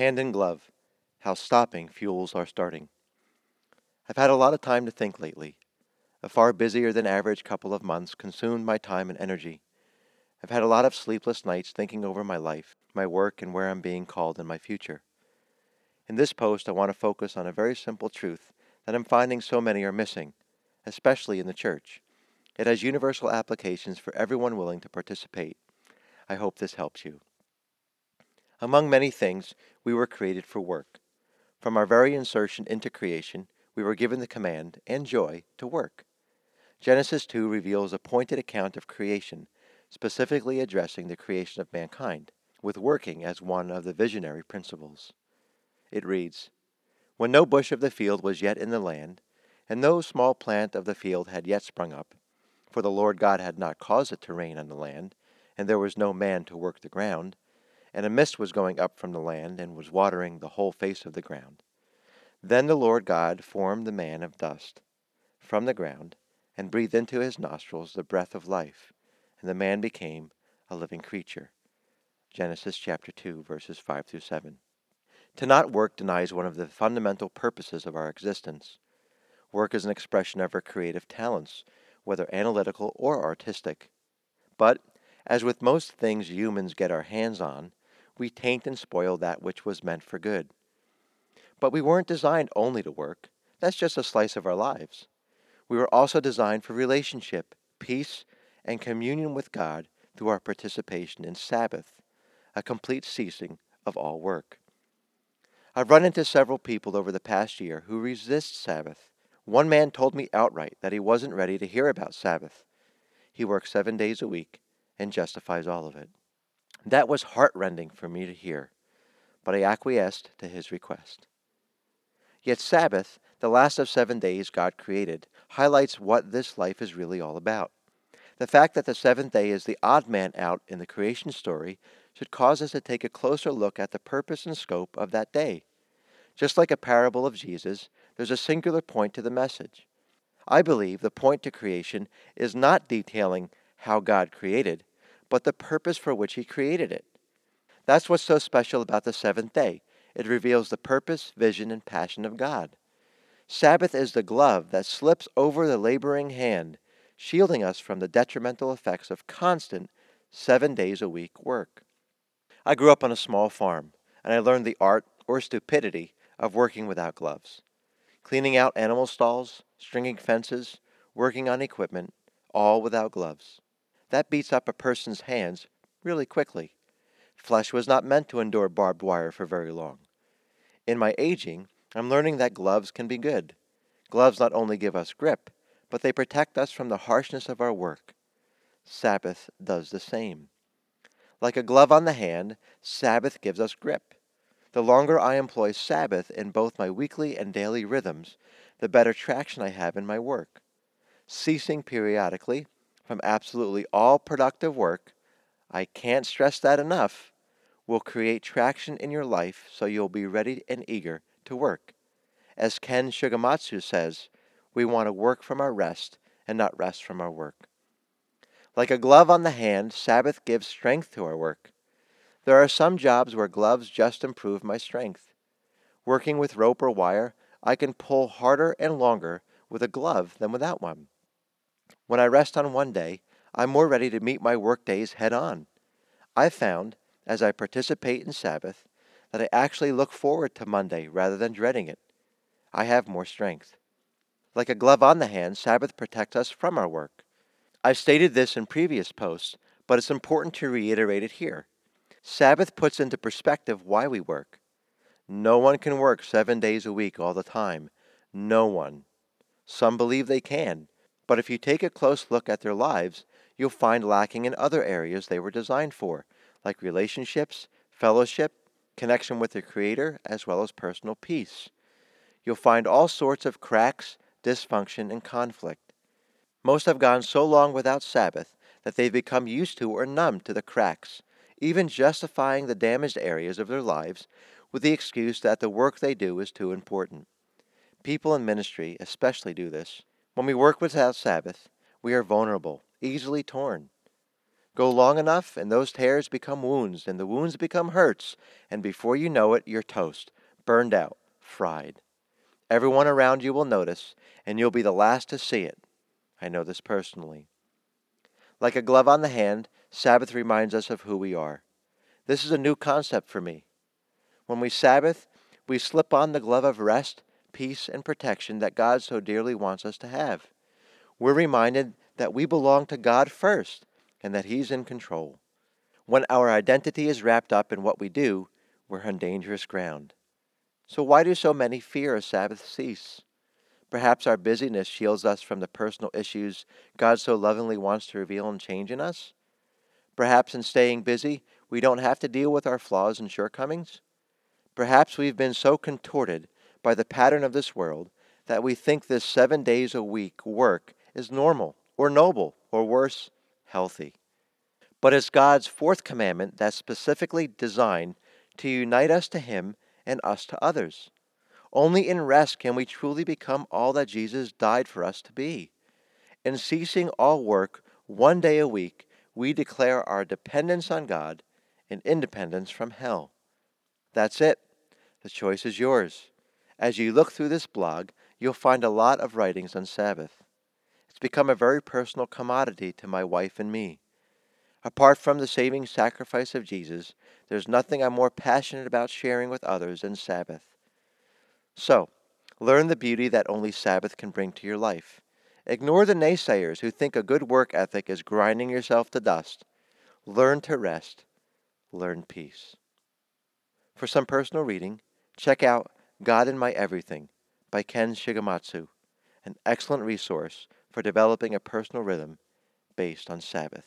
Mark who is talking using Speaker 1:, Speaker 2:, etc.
Speaker 1: Hand in glove, how stopping fuels our starting. I've had a lot of time to think lately. A far busier than average couple of months consumed my time and energy. I've had a lot of sleepless nights thinking over my life, my work, and where I'm being called in my future. In this post, I want to focus on a very simple truth that I'm finding so many are missing, especially in the church. It has universal applications for everyone willing to participate. I hope this helps you. Among many things, we were created for work. From our very insertion into creation, we were given the command and joy to work. Genesis 2 reveals a pointed account of creation, specifically addressing the creation of mankind, with working as one of the visionary principles. It reads When no bush of the field was yet in the land, and no small plant of the field had yet sprung up, for the Lord God had not caused it to rain on the land, and there was no man to work the ground, and a mist was going up from the land and was watering the whole face of the ground. Then the Lord God formed the man of dust from the ground, and breathed into his nostrils the breath of life, and the man became a living creature. Genesis chapter 2, verses 5 through 7. To not work denies one of the fundamental purposes of our existence. Work is an expression of our creative talents, whether analytical or artistic. But, as with most things humans get our hands on, we taint and spoil that which was meant for good. But we weren't designed only to work. That's just a slice of our lives. We were also designed for relationship, peace, and communion with God through our participation in Sabbath, a complete ceasing of all work. I've run into several people over the past year who resist Sabbath. One man told me outright that he wasn't ready to hear about Sabbath. He works seven days a week and justifies all of it. That was heartrending for me to hear, but I acquiesced to his request. Yet Sabbath, the last of seven days God created, highlights what this life is really all about. The fact that the seventh day is the odd man out in the creation story should cause us to take a closer look at the purpose and scope of that day. Just like a parable of Jesus, there's a singular point to the message. I believe the point to creation is not detailing how God created, but the purpose for which He created it. That's what's so special about the seventh day. It reveals the purpose, vision, and passion of God. Sabbath is the glove that slips over the laboring hand, shielding us from the detrimental effects of constant, seven days a week work. I grew up on a small farm, and I learned the art, or stupidity, of working without gloves. Cleaning out animal stalls, stringing fences, working on equipment, all without gloves. That beats up a person's hands really quickly. Flesh was not meant to endure barbed wire for very long. In my aging, I'm learning that gloves can be good. Gloves not only give us grip, but they protect us from the harshness of our work. Sabbath does the same. Like a glove on the hand, Sabbath gives us grip. The longer I employ Sabbath in both my weekly and daily rhythms, the better traction I have in my work. Ceasing periodically from absolutely all productive work, I can't stress that enough, will create traction in your life so you'll be ready and eager to work. As Ken Shigematsu says, we want to work from our rest and not rest from our work. Like a glove on the hand, Sabbath gives strength to our work. There are some jobs where gloves just improve my strength. Working with rope or wire, I can pull harder and longer with a glove than without one. When I rest on one day, I'm more ready to meet my work days head on. I've found as I participate in Sabbath that I actually look forward to Monday rather than dreading it. I have more strength. Like a glove on the hand, Sabbath protects us from our work. I've stated this in previous posts, but it's important to reiterate it here. Sabbath puts into perspective why we work. No one can work seven days a week all the time. No one. Some believe they can, but if you take a close look at their lives, you'll find lacking in other areas they were designed for, like relationships, fellowship, connection with the Creator, as well as personal peace. You'll find all sorts of cracks, dysfunction, and conflict. Most have gone so long without Sabbath that they've become used to or numb to the cracks, even justifying the damaged areas of their lives with the excuse that the work they do is too important. People in ministry especially do this. When we work without Sabbath, we are vulnerable, easily torn. Go long enough, and those tears become wounds, and the wounds become hurts, and before you know it, you're toast, burned out, fried. Everyone around you will notice, and you'll be the last to see it. I know this personally. Like a glove on the hand, Sabbath reminds us of who we are. This is a new concept for me. When we Sabbath, we slip on the glove of rest, peace, and protection that God so dearly wants us to have. We're reminded that we belong to God first and that He's in control. When our identity is wrapped up in what we do, we're on dangerous ground. So, why do so many fear a Sabbath cease? Perhaps our busyness shields us from the personal issues God so lovingly wants to reveal and change in us? Perhaps in staying busy, we don't have to deal with our flaws and shortcomings? Perhaps we've been so contorted by the pattern of this world that we think this seven days a week work is normal or noble or worse, healthy. But it's God's fourth commandment that's specifically designed to unite us to Him and us to others. Only in rest can we truly become all that Jesus died for us to be. In ceasing all work one day a week, we declare our dependence on God and independence from hell. That's it. The choice is yours. As you look through this blog, you'll find a lot of writings on Sabbath. It's become a very personal commodity to my wife and me. Apart from the saving sacrifice of Jesus, there's nothing I'm more passionate about sharing with others than Sabbath. So, learn the beauty that only Sabbath can bring to your life. Ignore the naysayers who think a good work ethic is grinding yourself to dust. Learn to rest. Learn peace. For some personal reading, check out God in My Everything by Ken Shigematsu, an excellent resource for developing a personal rhythm based on Sabbath.